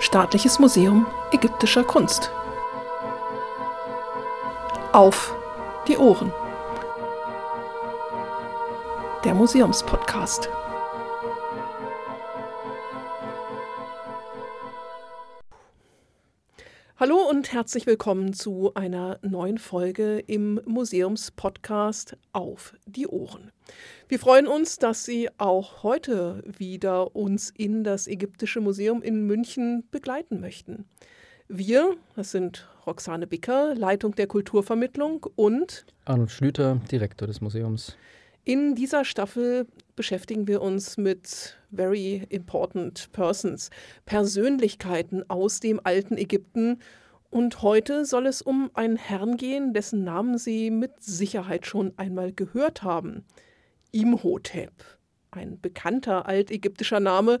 Staatliches Museum ägyptischer Kunst. Auf die Ohren. Der Museumspodcast. Hallo und herzlich willkommen zu einer neuen Folge im Museumspodcast Auf die Ohren. Wir freuen uns, dass Sie auch heute wieder uns in das Ägyptische Museum in München begleiten möchten. Wir, das sind Roxane Bicker, Leitung der Kulturvermittlung und Arnold Schlüter, Direktor des Museums. In dieser Staffel beschäftigen wir uns mit very important persons, Persönlichkeiten aus dem alten Ägypten. Und heute soll es um einen Herrn gehen, dessen Namen Sie mit Sicherheit schon einmal gehört haben. Imhotep, ein bekannter altägyptischer Name.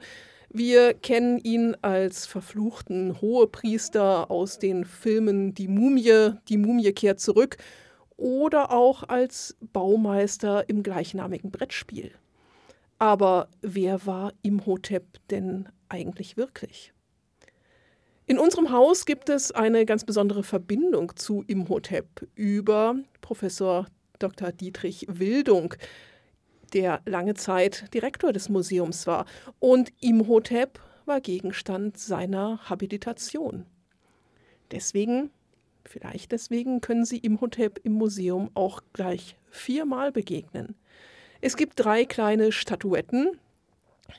Wir kennen ihn als verfluchten Hohepriester aus den Filmen Die Mumie, Die Mumie kehrt zurück oder auch als Baumeister im gleichnamigen Brettspiel. Aber wer war Imhotep denn eigentlich wirklich? In unserem Haus gibt es eine ganz besondere Verbindung zu Imhotep über Professor Dr. Dietrich Wildung, der lange Zeit Direktor des Museums war. Und Imhotep war Gegenstand seiner Habilitation. Deswegen Vielleicht deswegen können Sie Imhotep im Museum auch gleich viermal begegnen. Es gibt drei kleine Statuetten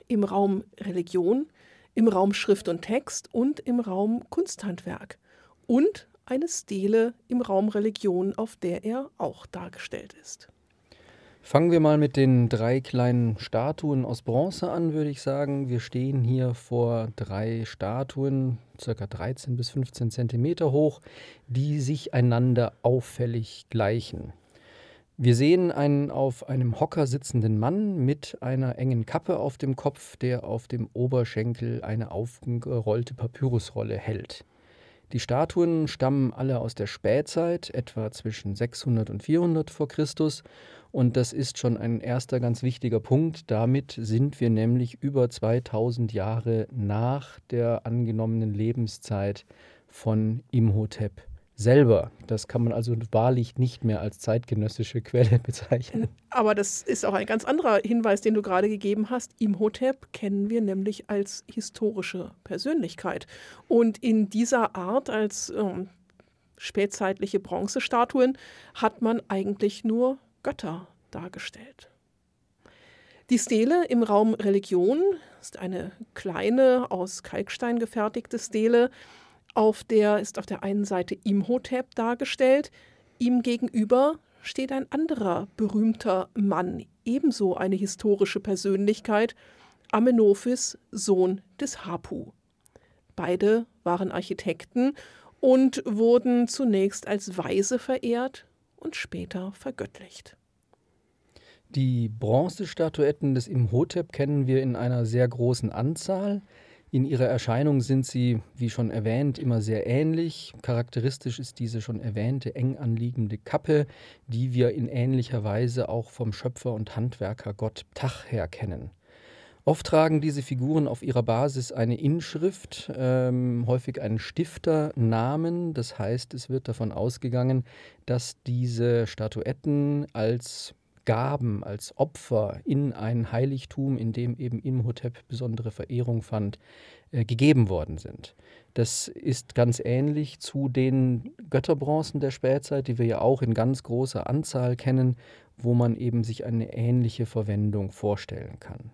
im Raum Religion, im Raum Schrift und Text und im Raum Kunsthandwerk und eine Stele im Raum Religion, auf der er auch dargestellt ist. Fangen wir mal mit den drei kleinen Statuen aus Bronze an, würde ich sagen. Wir stehen hier vor drei Statuen, circa 13 bis 15 Zentimeter hoch, die sich einander auffällig gleichen. Wir sehen einen auf einem Hocker sitzenden Mann mit einer engen Kappe auf dem Kopf, der auf dem Oberschenkel eine aufgerollte Papyrusrolle hält. Die Statuen stammen alle aus der Spätzeit, etwa zwischen 600 und 400 vor Christus. Und das ist schon ein erster ganz wichtiger Punkt. Damit sind wir nämlich über 2000 Jahre nach der angenommenen Lebenszeit von Imhotep selber. Das kann man also wahrlich nicht mehr als zeitgenössische Quelle bezeichnen. Aber das ist auch ein ganz anderer Hinweis, den du gerade gegeben hast. Imhotep kennen wir nämlich als historische Persönlichkeit. Und in dieser Art als ähm, spätzeitliche Bronzestatuen hat man eigentlich nur Götter dargestellt. Die Stele im Raum Religion ist eine kleine, aus Kalkstein gefertigte Stele, auf der ist auf der einen Seite Imhotep dargestellt, ihm gegenüber steht ein anderer berühmter Mann, ebenso eine historische Persönlichkeit, Amenophis, Sohn des Hapu. Beide waren Architekten und wurden zunächst als Weise verehrt und später vergöttlicht. Die Bronzestatuetten des Imhotep kennen wir in einer sehr großen Anzahl. In ihrer Erscheinung sind sie, wie schon erwähnt, immer sehr ähnlich. Charakteristisch ist diese schon erwähnte eng anliegende Kappe, die wir in ähnlicher Weise auch vom Schöpfer und Handwerker Gott Ptach her kennen. Oft tragen diese Figuren auf ihrer Basis eine Inschrift, ähm, häufig einen Stifternamen. Das heißt, es wird davon ausgegangen, dass diese Statuetten als Gaben, als Opfer in ein Heiligtum, in dem eben Imhotep besondere Verehrung fand, äh, gegeben worden sind. Das ist ganz ähnlich zu den Götterbronzen der Spätzeit, die wir ja auch in ganz großer Anzahl kennen, wo man eben sich eine ähnliche Verwendung vorstellen kann.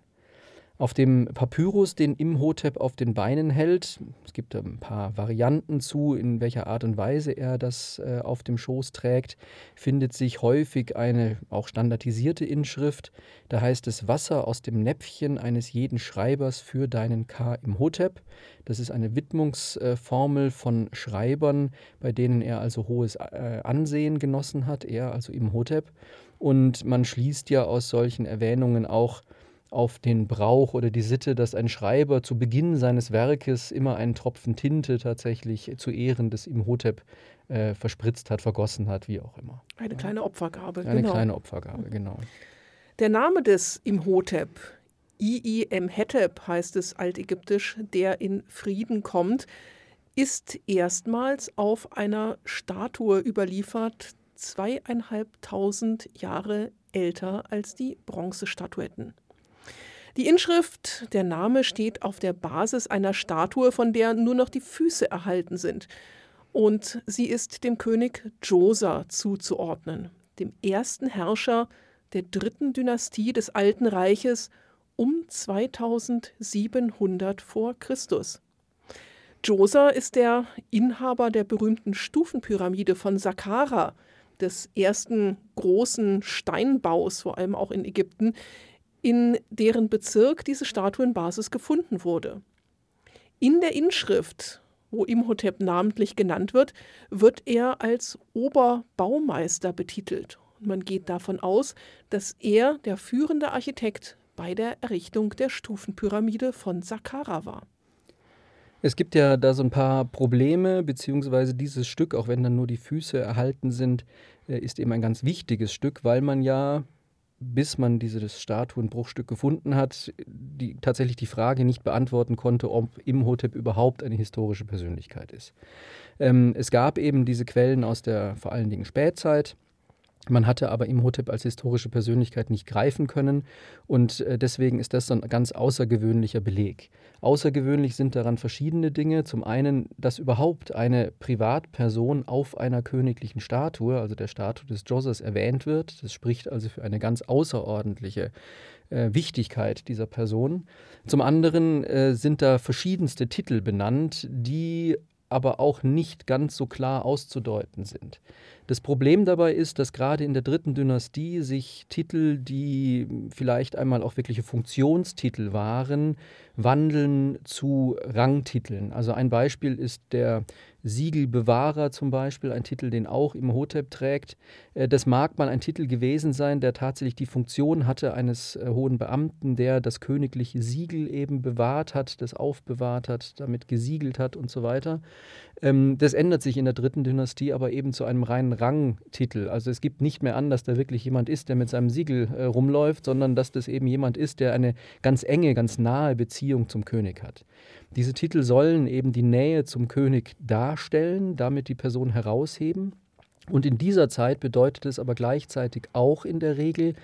Auf dem Papyrus, den Imhotep auf den Beinen hält, es gibt ein paar Varianten zu, in welcher Art und Weise er das äh, auf dem Schoß trägt, findet sich häufig eine auch standardisierte Inschrift. Da heißt es Wasser aus dem Näpfchen eines jeden Schreibers für deinen K. Imhotep. Das ist eine Widmungsformel von Schreibern, bei denen er also hohes äh, Ansehen genossen hat, er also Imhotep. Und man schließt ja aus solchen Erwähnungen auch, auf den Brauch oder die Sitte, dass ein Schreiber zu Beginn seines Werkes immer einen Tropfen Tinte tatsächlich zu Ehren des Imhotep äh, verspritzt hat, vergossen hat, wie auch immer. Eine kleine Opfergabe. Eine genau. kleine Opfergabe, genau. Der Name des Imhotep, Ii-Emhetep heißt es altägyptisch, der in Frieden kommt, ist erstmals auf einer Statue überliefert, zweieinhalbtausend Jahre älter als die Bronzestatuetten. Die Inschrift, der Name steht auf der Basis einer Statue, von der nur noch die Füße erhalten sind. Und sie ist dem König Djoser zuzuordnen, dem ersten Herrscher der dritten Dynastie des Alten Reiches um 2700 vor Christus. Djoser ist der Inhaber der berühmten Stufenpyramide von Saqqara, des ersten großen Steinbaus, vor allem auch in Ägypten, in deren Bezirk diese Statuenbasis gefunden wurde. In der Inschrift, wo Imhotep namentlich genannt wird, wird er als Oberbaumeister betitelt. man geht davon aus, dass er der führende Architekt bei der Errichtung der Stufenpyramide von Saqqara war. Es gibt ja da so ein paar Probleme, beziehungsweise dieses Stück, auch wenn dann nur die Füße erhalten sind, äh, ist eben ein ganz wichtiges Stück, weil man ja bis man dieses Statuenbruchstück gefunden hat, die, tatsächlich die Frage nicht beantworten konnte, ob Imhotep überhaupt eine historische Persönlichkeit ist. Ähm, es gab eben diese Quellen aus der vor allen Dingen Spätzeit, man hatte aber Imhotep als historische Persönlichkeit nicht greifen können und äh, deswegen ist das so ein ganz außergewöhnlicher Beleg. Außergewöhnlich sind daran verschiedene Dinge. Zum einen, dass überhaupt eine Privatperson auf einer königlichen Statue, also der Statue des Djossers, erwähnt wird. Das spricht also für eine ganz außerordentliche äh, Wichtigkeit dieser Person. Zum anderen äh, sind da verschiedenste Titel benannt, die aber auch nicht ganz so klar auszudeuten sind. Das Problem dabei ist, dass gerade in der dritten Dynastie sich Titel, die vielleicht einmal auch wirkliche Funktionstitel waren, wandeln zu Rangtiteln. Also ein Beispiel ist der Siegelbewahrer zum Beispiel, ein Titel, den auch Imhotep trägt. Äh, das mag mal ein Titel gewesen sein, der tatsächlich die Funktion hatte eines äh, hohen Beamten, der das königliche Siegel eben bewahrt hat, das aufbewahrt hat, damit gesiegelt hat und so weiter. Ähm, das ändert sich in der dritten Dynastie aber eben zu einem reinen Rangtitel. Also es gibt nicht mehr an, dass da wirklich jemand ist, der mit seinem Siegel äh, rumläuft, sondern dass das eben jemand ist, der eine ganz enge, ganz nahe Beziehung zum König hat. Diese Titel sollen eben die Nähe zum König darstellen, damit die Person herausheben. Und in dieser Zeit bedeutet es aber gleichzeitig auch in der Regel,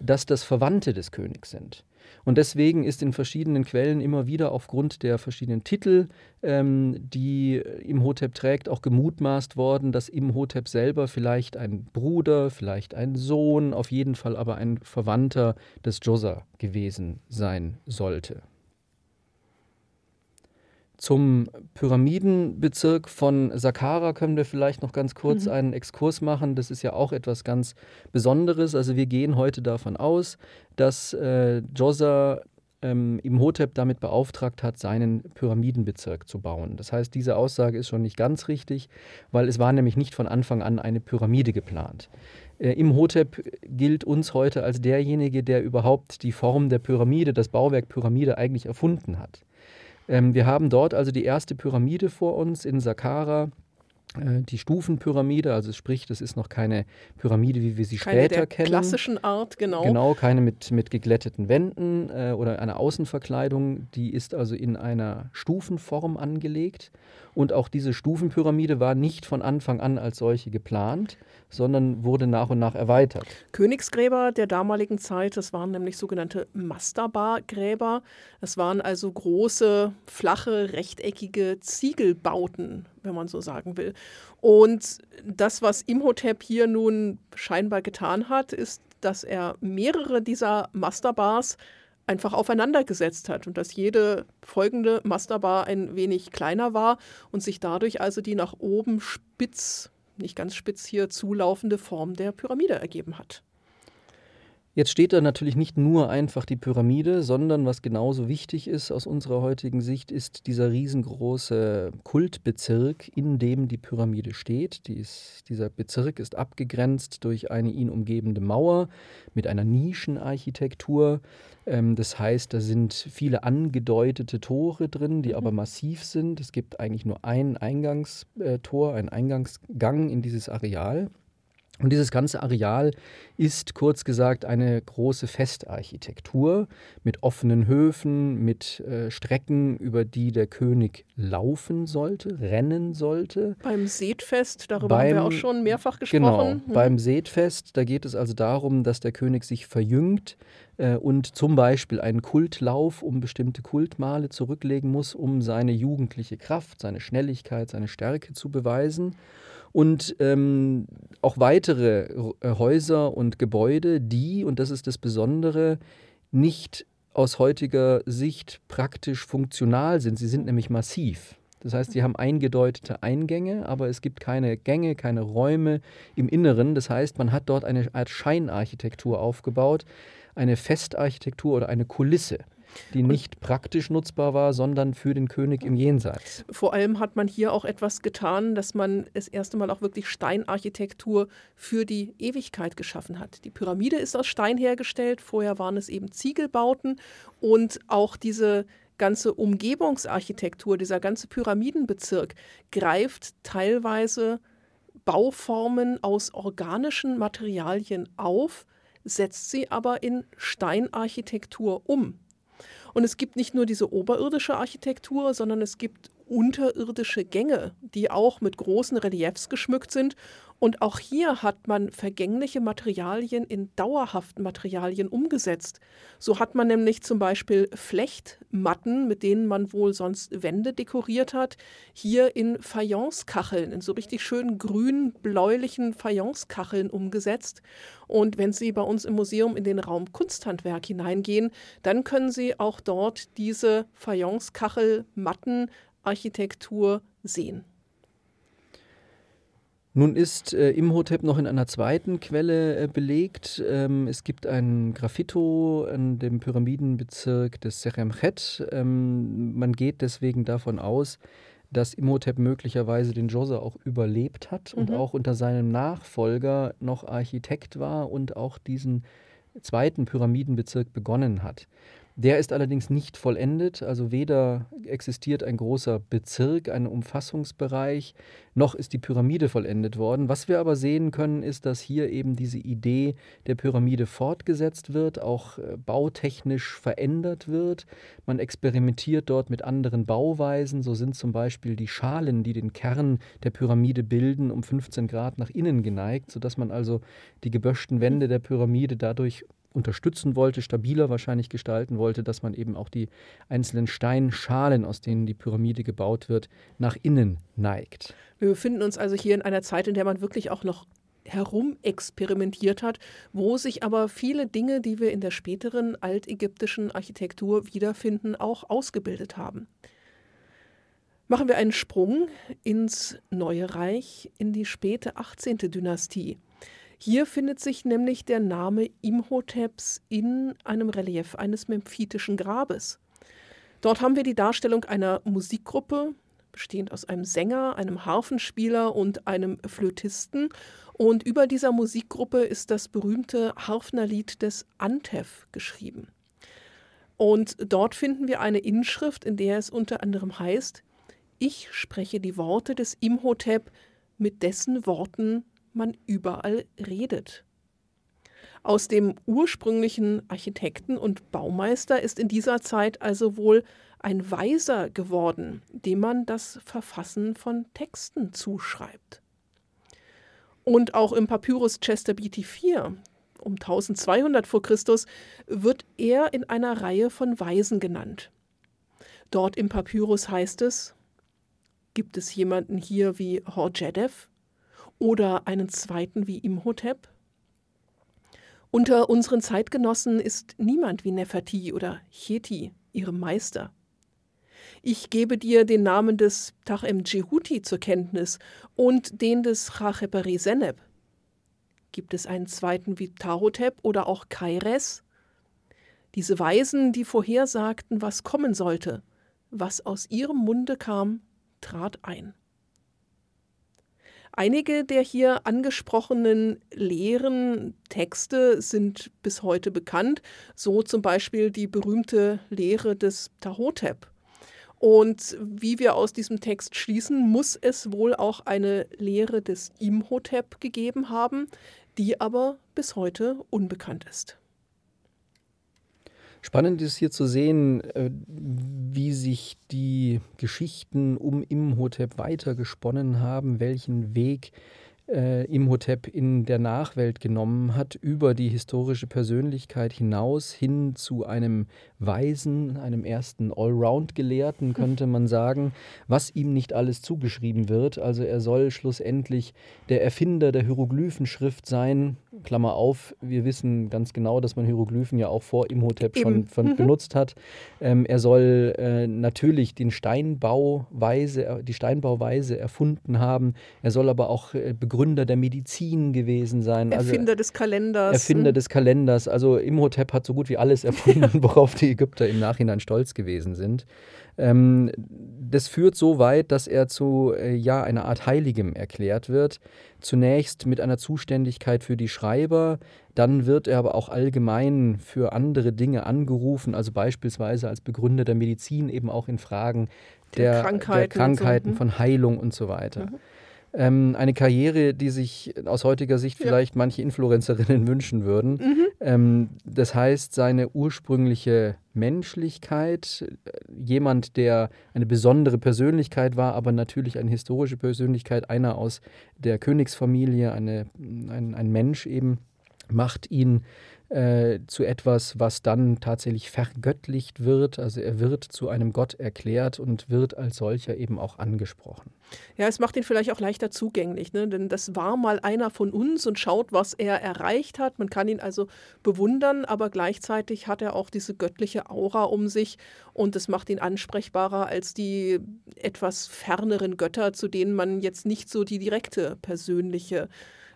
dass das Verwandte des Königs sind. Und deswegen ist in verschiedenen Quellen immer wieder aufgrund der verschiedenen Titel, ähm, die Imhotep trägt, auch gemutmaßt worden, dass Imhotep selber vielleicht ein Bruder, vielleicht ein Sohn, auf jeden Fall aber ein Verwandter des Djoser gewesen sein sollte. Zum Pyramidenbezirk von Saqqara können wir vielleicht noch ganz kurz mhm. einen Exkurs machen. Das ist ja auch etwas ganz Besonderes. Also wir gehen heute davon aus, dass äh, Djoser ähm, Imhotep damit beauftragt hat, seinen Pyramidenbezirk zu bauen. Das heißt, diese Aussage ist schon nicht ganz richtig, weil es war nämlich nicht von Anfang an eine Pyramide geplant. Äh, Imhotep gilt uns heute als derjenige, der überhaupt die Form der Pyramide, das Bauwerk Pyramide eigentlich erfunden hat. Ähm, wir haben dort also die erste Pyramide vor uns in Saqqara die Stufenpyramide, also sprich, das ist noch keine Pyramide, wie wir sie keine später der kennen. klassischen Art, genau. Genau, keine mit, mit geglätteten Wänden äh, oder einer Außenverkleidung. Die ist also in einer Stufenform angelegt. Und auch diese Stufenpyramide war nicht von Anfang an als solche geplant, sondern wurde nach und nach erweitert. Königsgräber der damaligen Zeit, das waren nämlich sogenannte Mastaba-Gräber. Es waren also große, flache, rechteckige Ziegelbauten, wenn man so sagen will. Und das, was Imhotep hier nun scheinbar getan hat, ist, dass er mehrere dieser Masterbars einfach aufeinander gesetzt hat und dass jede folgende Masterbar ein wenig kleiner war und sich dadurch also die nach oben spitz, nicht ganz spitz hier zulaufende Form der Pyramide ergeben hat. Jetzt steht da natürlich nicht nur einfach die Pyramide, sondern was genauso wichtig ist aus unserer heutigen Sicht, ist dieser riesengroße Kultbezirk, in dem die Pyramide steht. Die ist, dieser Bezirk ist abgegrenzt durch eine ihn umgebende Mauer mit einer Nischenarchitektur. Ähm, das heißt, da sind viele angedeutete Tore drin, die mhm. aber massiv sind. Es gibt eigentlich nur ein Eingangstor, einen Eingangsgang in dieses Areal. Und dieses ganze Areal ist kurz gesagt eine große Festarchitektur mit offenen Höfen, mit äh, Strecken, über die der König laufen sollte, rennen sollte. Beim Seetfest, darüber beim, haben wir auch schon mehrfach gesprochen. Genau, hm. beim Seetfest, da geht es also darum, dass der König sich verjüngt äh, und zum Beispiel einen Kultlauf um bestimmte Kultmale zurücklegen muss, um seine jugendliche Kraft, seine Schnelligkeit, seine Stärke zu beweisen und ähm, auch weitere äh, Häuser und Gebäude, die, und das ist das Besondere, nicht aus heutiger Sicht praktisch funktional sind. Sie sind nämlich massiv. Das heißt, sie haben eingedeutete Eingänge, aber es gibt keine Gänge, keine Räume im Inneren. Das heißt, man hat dort eine Art Scheinarchitektur aufgebaut, eine Festarchitektur oder eine Kulisse die nicht praktisch nutzbar war, sondern für den König im Jenseits. Vor allem hat man hier auch etwas getan, dass man das erste Mal auch wirklich Steinarchitektur für die Ewigkeit geschaffen hat. Die Pyramide ist aus Stein hergestellt, vorher waren es eben Ziegelbauten und auch diese ganze Umgebungsarchitektur, dieser ganze Pyramidenbezirk greift teilweise Bauformen aus organischen Materialien auf, setzt sie aber in Steinarchitektur um. Und es gibt nicht nur diese oberirdische Architektur, sondern es gibt unterirdische Gänge, die auch mit großen Reliefs geschmückt sind und auch hier hat man vergängliche Materialien in dauerhaften Materialien umgesetzt. So hat man nämlich zum Beispiel Flechtmatten, mit denen man wohl sonst Wände dekoriert hat, hier in Fayencekacheln, in so richtig schön grün-bläulichen Fayencekacheln umgesetzt. Und wenn Sie bei uns im Museum in den Raum Kunsthandwerk hineingehen, dann können Sie auch dort diese Fayencekachelmatten-Architektur sehen. Nun ist äh, Imhotep noch in einer zweiten Quelle äh, belegt. Ähm, es gibt ein Graffito in dem Pyramidenbezirk des Seremchet. Ähm, man geht deswegen davon aus, dass Imhotep möglicherweise den Djoser auch überlebt hat mhm. und auch unter seinem Nachfolger noch Architekt war und auch diesen zweiten Pyramidenbezirk begonnen hat. Der ist allerdings nicht vollendet, also weder existiert ein großer Bezirk, ein Umfassungsbereich, noch ist die Pyramide vollendet worden. Was wir aber sehen können, ist, dass hier eben diese Idee der Pyramide fortgesetzt wird, auch äh, bautechnisch verändert wird. Man experimentiert dort mit anderen Bauweisen. So sind zum Beispiel die Schalen, die den Kern der Pyramide bilden, um 15 Grad nach innen geneigt, sodass man also die geböschten Wände der Pyramide dadurch unterstützen wollte, stabiler wahrscheinlich gestalten wollte, dass man eben auch die einzelnen Steinschalen, aus denen die Pyramide gebaut wird, nach innen neigt. Wir befinden uns also hier in einer Zeit, in der man wirklich auch noch herumexperimentiert hat, wo sich aber viele Dinge, die wir in der späteren altägyptischen Architektur wiederfinden, auch ausgebildet haben. Machen wir einen Sprung ins Neue Reich, in die späte 18. Dynastie. Hier findet sich nämlich der Name Imhoteps in einem Relief eines memphitischen Grabes. Dort haben wir die Darstellung einer Musikgruppe, bestehend aus einem Sänger, einem Harfenspieler und einem Flötisten. Und über dieser Musikgruppe ist das berühmte Harfnerlied des Antef geschrieben. Und dort finden wir eine Inschrift, in der es unter anderem heißt, ich spreche die Worte des Imhotep, mit dessen Worten man überall redet. Aus dem ursprünglichen Architekten und Baumeister ist in dieser Zeit also wohl ein Weiser geworden, dem man das Verfassen von Texten zuschreibt. Und auch im Papyrus Chester Beatty IV um 1200 v. Chr. wird er in einer Reihe von Weisen genannt. Dort im Papyrus heißt es, gibt es jemanden hier wie Horjedev, oder einen zweiten wie Imhotep? Unter unseren Zeitgenossen ist niemand wie Neferti oder Cheti, ihrem Meister. Ich gebe dir den Namen des Tachem Jehuti zur Kenntnis und den des Chacheperi Seneb. Gibt es einen zweiten wie Tahotep oder auch Kaires? Diese Weisen, die vorhersagten, was kommen sollte, was aus ihrem Munde kam, trat ein. Einige der hier angesprochenen leeren Texte sind bis heute bekannt, so zum Beispiel die berühmte Lehre des Tahotep. Und wie wir aus diesem Text schließen, muss es wohl auch eine Lehre des Imhotep gegeben haben, die aber bis heute unbekannt ist. Spannend ist hier zu sehen, äh, wie sich die Geschichten um Imhotep weitergesponnen haben, welchen Weg äh, Imhotep in der Nachwelt genommen hat, über die historische Persönlichkeit hinaus hin zu einem Weisen, einem ersten Allround-Gelehrten, könnte man sagen, was ihm nicht alles zugeschrieben wird. Also er soll schlussendlich der Erfinder der Hieroglyphenschrift sein. Klammer auf, wir wissen ganz genau, dass man Hieroglyphen ja auch vor Imhotep schon mhm. benutzt hat. Ähm, er soll äh, natürlich den Steinbauweise, die Steinbauweise erfunden haben. Er soll aber auch äh, Begründer der Medizin gewesen sein. Also Erfinder also, des Kalenders. Erfinder des Kalenders. Also Imhotep hat so gut wie alles erfunden, worauf die Ägypter im Nachhinein stolz gewesen sind. Ähm, das führt so weit, dass er zu äh, ja, einer Art Heiligem erklärt wird. Zunächst mit einer Zuständigkeit für die Schreiber, dann wird er aber auch allgemein für andere Dinge angerufen, also beispielsweise als Begründer der Medizin, eben auch in Fragen der, der Krankheiten, der Krankheiten so. Von Heilung und so weiter. Mhm. Ähm, eine Karriere, die sich aus heutiger Sicht vielleicht manche Influencerinnen wünschen würden. Mhm. Ähm, das heißt, seine ursprüngliche Menschlichkeit, äh, jemand, der eine besondere Persönlichkeit war, aber natürlich eine historische Persönlichkeit, einer aus der Königsfamilie, eine, ein, ein Mensch eben, macht ihn äh, zu etwas, was dann tatsächlich vergöttlicht wird. Also er wird zu einem Gott erklärt und wird als solcher eben auch angesprochen. Ja, es macht ihn vielleicht auch leichter zugänglich, ne? denn das war mal einer von uns und schaut, was er erreicht hat. Man kann ihn also bewundern, aber gleichzeitig hat er auch diese göttliche Aura um sich und es macht ihn ansprechbarer als die etwas ferneren Götter, zu denen man jetzt nicht so die direkte persönliche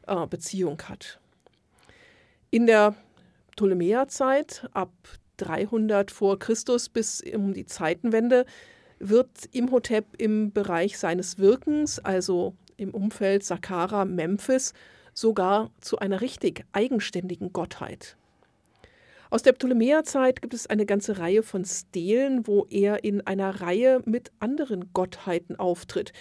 äh, Beziehung hat. In der Ptolemäerzeit ab 300 vor Christus bis um die Zeitenwende wird Imhotep im Bereich seines Wirkens, also im Umfeld Saqqara, Memphis, sogar zu einer richtig eigenständigen Gottheit. Aus der Ptolemäerzeit gibt es eine ganze Reihe von Stelen, wo er in einer Reihe mit anderen Gottheiten auftritt,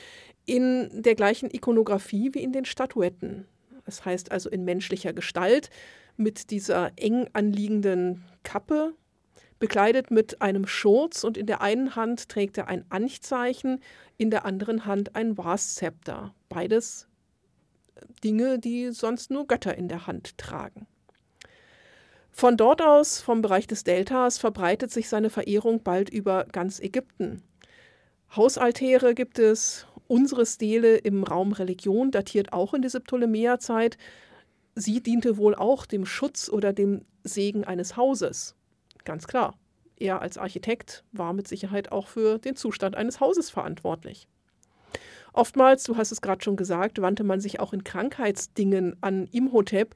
in der gleichen Ikonografie wie in den Statuetten. Das heißt also in menschlicher Gestalt, mit dieser eng anliegenden Kappe, bekleidet mit einem Schurz und in der einen Hand trägt er ein Anchzeichen, in der anderen Hand ein Waszepter. Beides Dinge, die sonst nur Götter in der Hand tragen. Von dort aus, vom Bereich des Deltas, verbreitet sich seine Verehrung bald über ganz Ägypten. Hausaltäre gibt es, unsere Stele im Raum Religion datiert auch in diese Ptolemäerzeit, sie diente wohl auch dem Schutz oder dem Segen eines Hauses. Ganz klar. Er als Architekt war mit Sicherheit auch für den Zustand eines Hauses verantwortlich. Oftmals, du hast es gerade schon gesagt, wandte man sich auch in Krankheitsdingen an Imhotep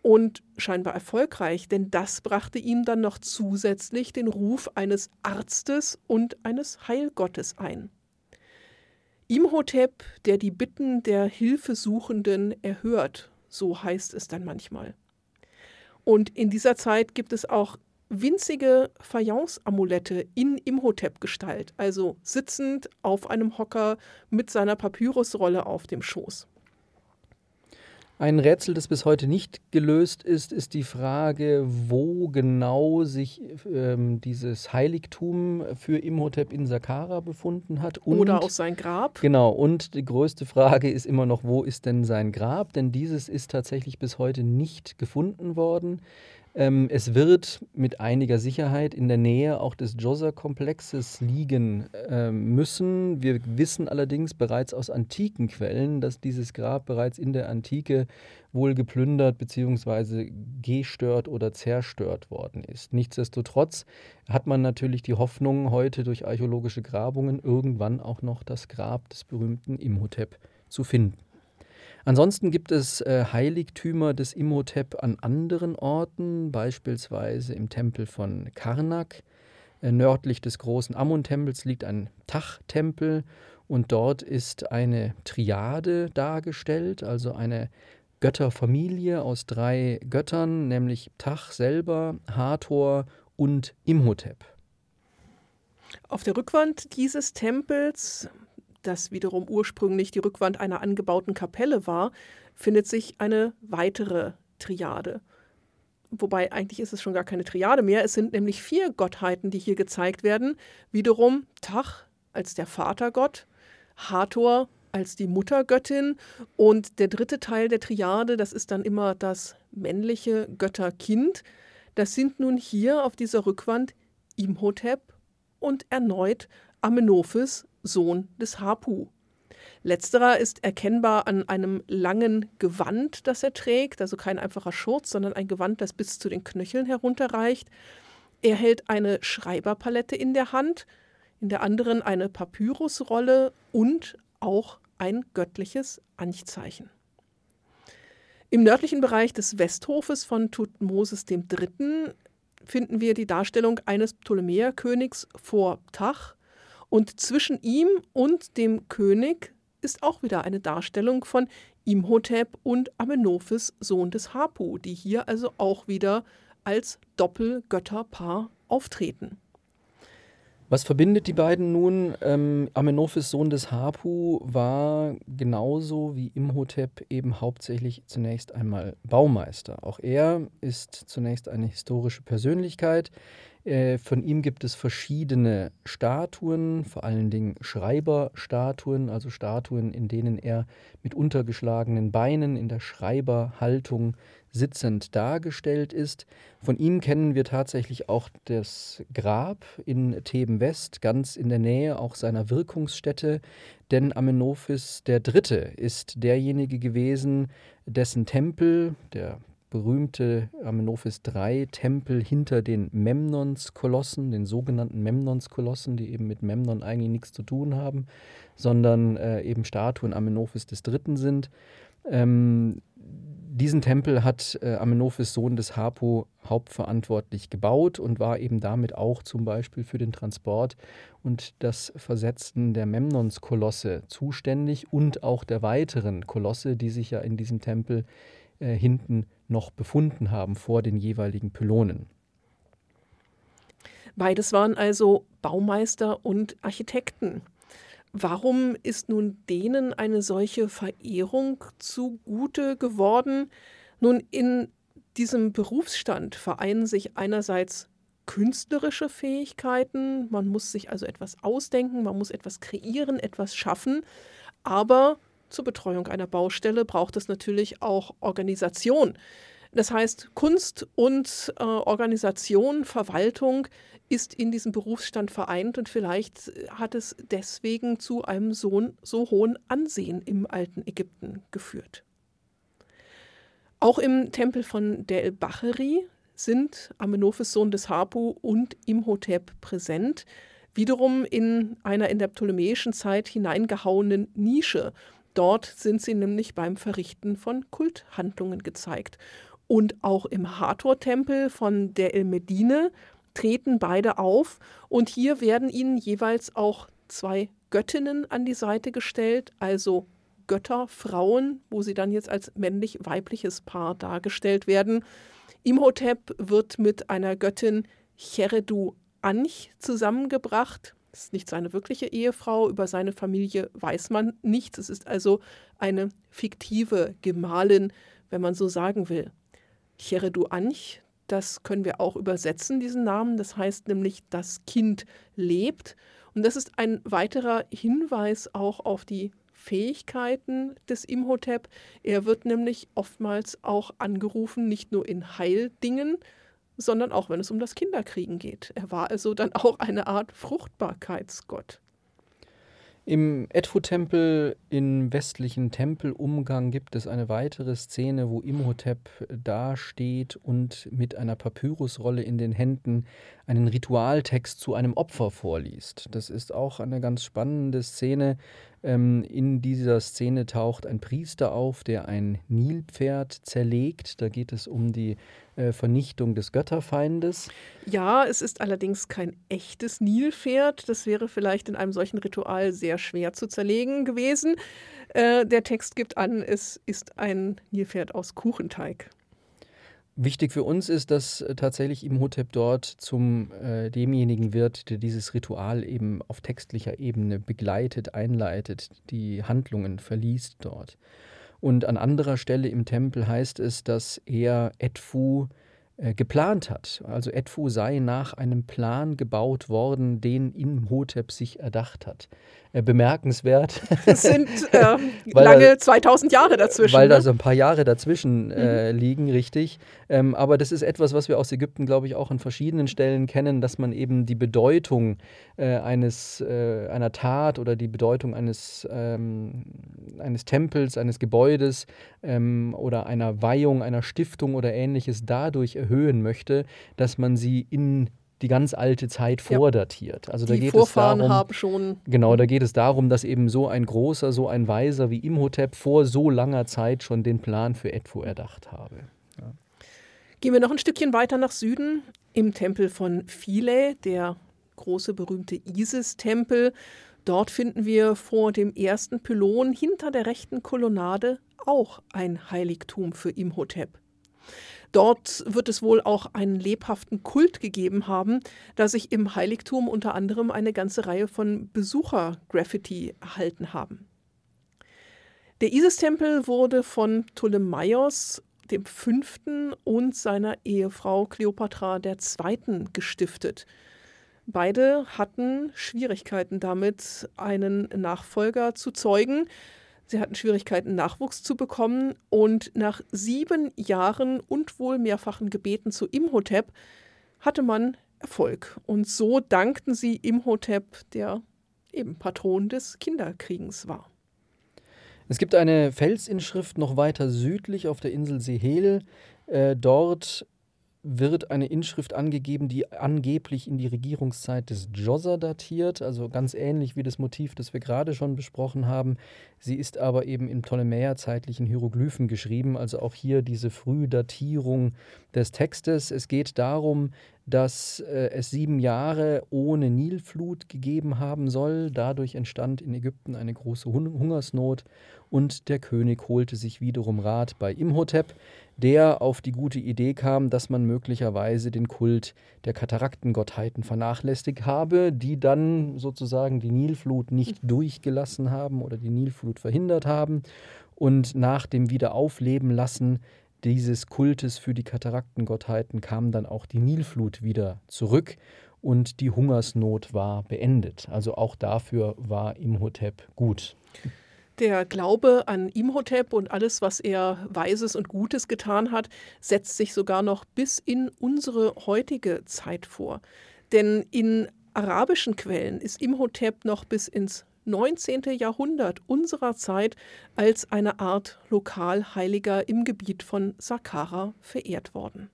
und scheinbar erfolgreich, denn das brachte ihm dann noch zusätzlich den Ruf eines Arztes und eines Heilgottes ein. Imhotep, der die Bitten der Hilfesuchenden erhört so heißt es dann manchmal. Und in dieser Zeit gibt es auch winzige Fayence-Amulette in Imhotep-Gestalt, also sitzend auf einem Hocker mit seiner Papyrusrolle auf dem Schoß. Ein Rätsel, das bis heute nicht gelöst ist, ist die Frage, wo genau sich ähm, dieses Heiligtum für Imhotep in Saqqara befunden hat. Und, Oder auch sein Grab. Genau, und die größte Frage ist immer noch, wo ist denn sein Grab? Denn dieses ist tatsächlich bis heute nicht gefunden worden. Ähm, es wird mit einiger Sicherheit in der Nähe auch des Djoser-Komplexes liegen äh, müssen. Wir wissen allerdings bereits aus antiken Quellen, dass dieses Grab bereits in der Antike wohl geplündert bzw. gestört oder zerstört worden ist. Nichtsdestotrotz hat man natürlich die Hoffnung, heute durch archäologische Grabungen irgendwann auch noch das Grab des berühmten Imhotep zu finden. Ansonsten gibt es äh, Heiligtümer des Imhotep an anderen Orten, beispielsweise im Tempel von Karnak. Äh, nördlich des großen Ammon-Tempels liegt ein Tach-Tempel und dort ist eine Triade dargestellt, also eine Götterfamilie aus drei Göttern, nämlich Tach selber, Hathor und Imhotep. Auf der Rückwand dieses Tempels, das wiederum ursprünglich die Rückwand einer angebauten Kapelle war, findet sich eine weitere Triade. Wobei eigentlich ist es schon gar keine Triade mehr. Es sind nämlich vier Gottheiten, die hier gezeigt werden. Wiederum Tach als der Vatergott, Hathor als die Muttergöttin und der dritte Teil der Triade, das ist dann immer das männliche Götterkind. Das sind nun hier auf dieser Rückwand Imhotep und erneut Amenophis, Sohn des Hapu. Letzterer ist erkennbar an einem langen Gewand, das er trägt, also kein einfacher Schurz, sondern ein Gewand, das bis zu den Knöcheln herunterreicht. Er hält eine Schreiberpalette in der Hand, in der anderen eine Papyrusrolle und auch ein göttliches Anchzeichen. Im nördlichen Bereich des Westhofes von Tutmosis III. finden wir die Darstellung eines Ptolemäerkönigs vor Tach und zwischen ihm und dem König ist auch wieder eine Darstellung von Imhotep und Amenophis, Sohn des Hapu, die hier also auch wieder als Doppelgötterpaar auftreten. Was verbindet die beiden nun? Ähm, Amenophis, Sohn des Hapu, war genauso wie Imhotep eben hauptsächlich zunächst einmal Baumeister. Auch er ist zunächst eine historische Persönlichkeit. Äh, von ihm gibt es verschiedene Statuen, vor allen Dingen Schreiberstatuen, also Statuen, in denen er mit untergeschlagenen Beinen in der Schreiberhaltung sitzend dargestellt ist. Von ihm kennen wir tatsächlich auch das Grab in Theben West, ganz in der Nähe auch seiner Wirkungsstätte, denn Amenophis III. ist derjenige gewesen, dessen Tempel, der berühmte Amenophis III-Tempel hinter den Memnons-Kolossen, den sogenannten Memnons-Kolossen, die eben mit Memnon eigentlich nichts zu tun haben, sondern äh, eben Statuen Amenophis III. sind. Ähm, diesen Tempel hat äh, Amenophis Sohn des Hapo hauptverantwortlich gebaut und war eben damit auch zum Beispiel für den Transport und das Versetzen der Memnons-Kolosse zuständig und auch der weiteren Kolosse, die sich ja in diesem Tempel äh, hinten noch befunden haben vor den jeweiligen Pylonen. Beides waren also Baumeister und Architekten. Warum ist nun denen eine solche Verehrung zugute geworden? Nun, in diesem Berufsstand vereinen sich einerseits künstlerische Fähigkeiten, man muss sich also etwas ausdenken, man muss etwas kreieren, etwas schaffen, aber zur Betreuung einer Baustelle braucht es natürlich auch Organisation. Das heißt, Kunst und äh, Organisation, Verwaltung ist in diesem Berufsstand vereint und vielleicht hat es deswegen zu einem so, so hohen Ansehen im alten Ägypten geführt. Auch im Tempel von Del Bacheri sind Amenophis Sohn des Hapu und Imhotep präsent, wiederum in einer in der ptolemäischen Zeit hineingehauenen Nische. Dort sind sie nämlich beim Verrichten von Kulthandlungen gezeigt. Und auch im Hathor-Tempel von der El Medine treten beide auf und hier werden ihnen jeweils auch zwei Göttinnen an die Seite gestellt, also Götterfrauen, wo sie dann jetzt als männlich-weibliches Paar dargestellt werden. Imhotep wird mit einer Göttin Cheredu Anch zusammengebracht. Das ist nicht seine wirkliche Ehefrau, über seine Familie weiß man nichts. Es ist also eine fiktive Gemahlin, wenn man so sagen will. Cheredu Anch, das können wir auch übersetzen, diesen Namen. Das heißt nämlich, das Kind lebt. Und das ist ein weiterer Hinweis auch auf die Fähigkeiten des Imhotep. Er wird nämlich oftmals auch angerufen, nicht nur in Heildingen, sondern auch wenn es um das Kinderkriegen geht. Er war also dann auch eine Art Fruchtbarkeitsgott. Im Edfu-Tempel im westlichen Tempelumgang gibt es eine weitere Szene, wo Imhotep dasteht und mit einer Papyrusrolle in den Händen einen Ritualtext zu einem Opfer vorliest. Das ist auch eine ganz spannende Szene. Ähm, in dieser Szene taucht ein Priester auf, der ein Nilpferd zerlegt. Da geht es um die äh, Vernichtung des Götterfeindes. Ja, es ist allerdings kein echtes Nilpferd. Das wäre vielleicht in einem solchen Ritual sehr schwer zu zerlegen gewesen. Äh, der Text gibt an, es ist ein Nilpferd aus Kuchenteig. Wichtig für uns ist, dass äh, tatsächlich Imhotep dort zum äh, demjenigen wird, der dieses Ritual eben auf textlicher Ebene begleitet, einleitet, die Handlungen verliest dort. Und an anderer Stelle im Tempel heißt es, dass er Edfu geplant hat. Also Edfu sei nach einem Plan gebaut worden, den Imhotep sich erdacht hat. Äh, bemerkenswert. Es sind äh, lange da, 2000 Jahre dazwischen. Weil ne? da so ein paar Jahre dazwischen äh, mhm. liegen, richtig. Ähm, aber das ist etwas, was wir aus Ägypten, glaube ich, auch an verschiedenen Stellen kennen, dass man eben die Bedeutung äh, eines, äh, einer Tat oder die Bedeutung eines, ähm, eines Tempels, eines Gebäudes ähm, oder einer Weihung, einer Stiftung oder ähnliches dadurch erhöhen möchte, dass man sie in die ganz alte Zeit vordatiert. Also die da geht Vorfahren es darum, haben schon. Genau, da geht es darum, dass eben so ein großer, so ein Weiser wie Imhotep vor so langer Zeit schon den Plan für Edfu erdacht habe. Ja. Gehen wir noch ein Stückchen weiter nach Süden im Tempel von Philae, der große berühmte Isis-Tempel. Dort finden wir vor dem ersten Pylon hinter der rechten Kolonnade auch ein Heiligtum für Imhotep. Dort wird es wohl auch einen lebhaften Kult gegeben haben, da sich im Heiligtum unter anderem eine ganze Reihe von Besucher-Graffiti erhalten haben. Der Isis-Tempel wurde von Ptolemaios dem Fünften und seiner Ehefrau Kleopatra II. gestiftet. Beide hatten Schwierigkeiten damit, einen Nachfolger zu zeugen, Sie hatten Schwierigkeiten, Nachwuchs zu bekommen und nach sieben Jahren und wohl mehrfachen Gebeten zu Imhotep hatte man Erfolg. Und so dankten sie Imhotep, der eben Patron des Kinderkriegens war. Es gibt eine Felsinschrift noch weiter südlich auf der Insel Sehel. Äh, dort wird eine Inschrift angegeben, die angeblich in die Regierungszeit des Djoser datiert, also ganz ähnlich wie das Motiv, das wir gerade schon besprochen haben. Sie ist aber eben in Ptolemäerzeitlichen Hieroglyphen geschrieben, also auch hier diese Frühdatierung des Textes. Es geht darum, dass äh, es sieben Jahre ohne Nilflut gegeben haben soll. Dadurch entstand in Ägypten eine große Hungersnot und der König holte sich wiederum Rat bei Imhotep, der auf die gute Idee kam, dass man möglicherweise den Kult der Kataraktengottheiten vernachlässigt habe, die dann sozusagen die Nilflut nicht durchgelassen haben oder die Nilflut verhindert haben. Und nach dem Wiederaufleben lassen dieses Kultes für die Kataraktengottheiten kam dann auch die Nilflut wieder zurück und die Hungersnot war beendet. Also auch dafür war Imhotep gut. Der Glaube an Imhotep und alles, was er Weises und Gutes getan hat, setzt sich sogar noch bis in unsere heutige Zeit vor. Denn in arabischen Quellen ist Imhotep noch bis ins 19. Jahrhundert unserer Zeit als eine Art Lokalheiliger im Gebiet von Saqqara verehrt worden.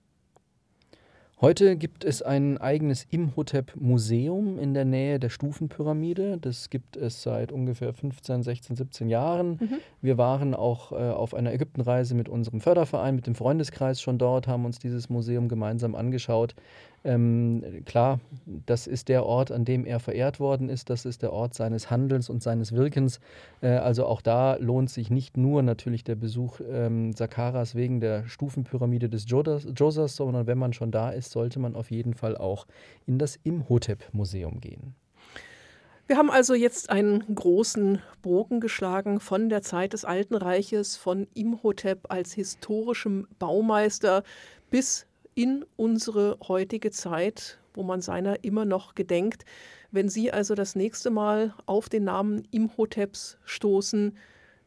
Heute gibt es ein eigenes Imhotep-Museum in der Nähe der Stufenpyramide. Das gibt es seit ungefähr 15, 16, 17 Jahren. Mhm. Wir waren auch äh, auf einer Ägyptenreise mit unserem Förderverein, mit dem Freundeskreis schon dort, haben uns dieses Museum gemeinsam angeschaut. Ähm, klar, das ist der Ort, an dem er verehrt worden ist. Das ist der Ort seines Handelns und seines Wirkens. Äh, also auch da lohnt sich nicht nur natürlich der Besuch ähm, Sakkaras wegen der Stufenpyramide des Djosas, sondern wenn man schon da ist, sollte man auf jeden Fall auch in das Imhotep-Museum gehen. Wir haben also jetzt einen großen Bogen geschlagen von der Zeit des Alten Reiches, von Imhotep als historischem Baumeister bis in unsere heutige Zeit, wo man seiner immer noch gedenkt. Wenn Sie also das nächste Mal auf den Namen Imhoteps stoßen,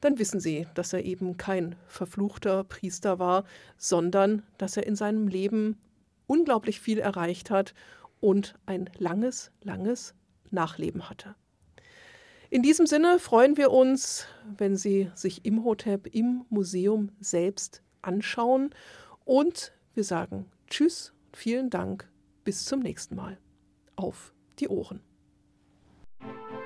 dann wissen Sie, dass er eben kein verfluchter Priester war, sondern dass er in seinem Leben unglaublich viel erreicht hat und ein langes, langes Nachleben hatte. In diesem Sinne freuen wir uns, wenn Sie sich Imhotep im Museum selbst anschauen und wir sagen Tschüss, vielen Dank, bis zum nächsten Mal. Auf die Ohren. Thank you.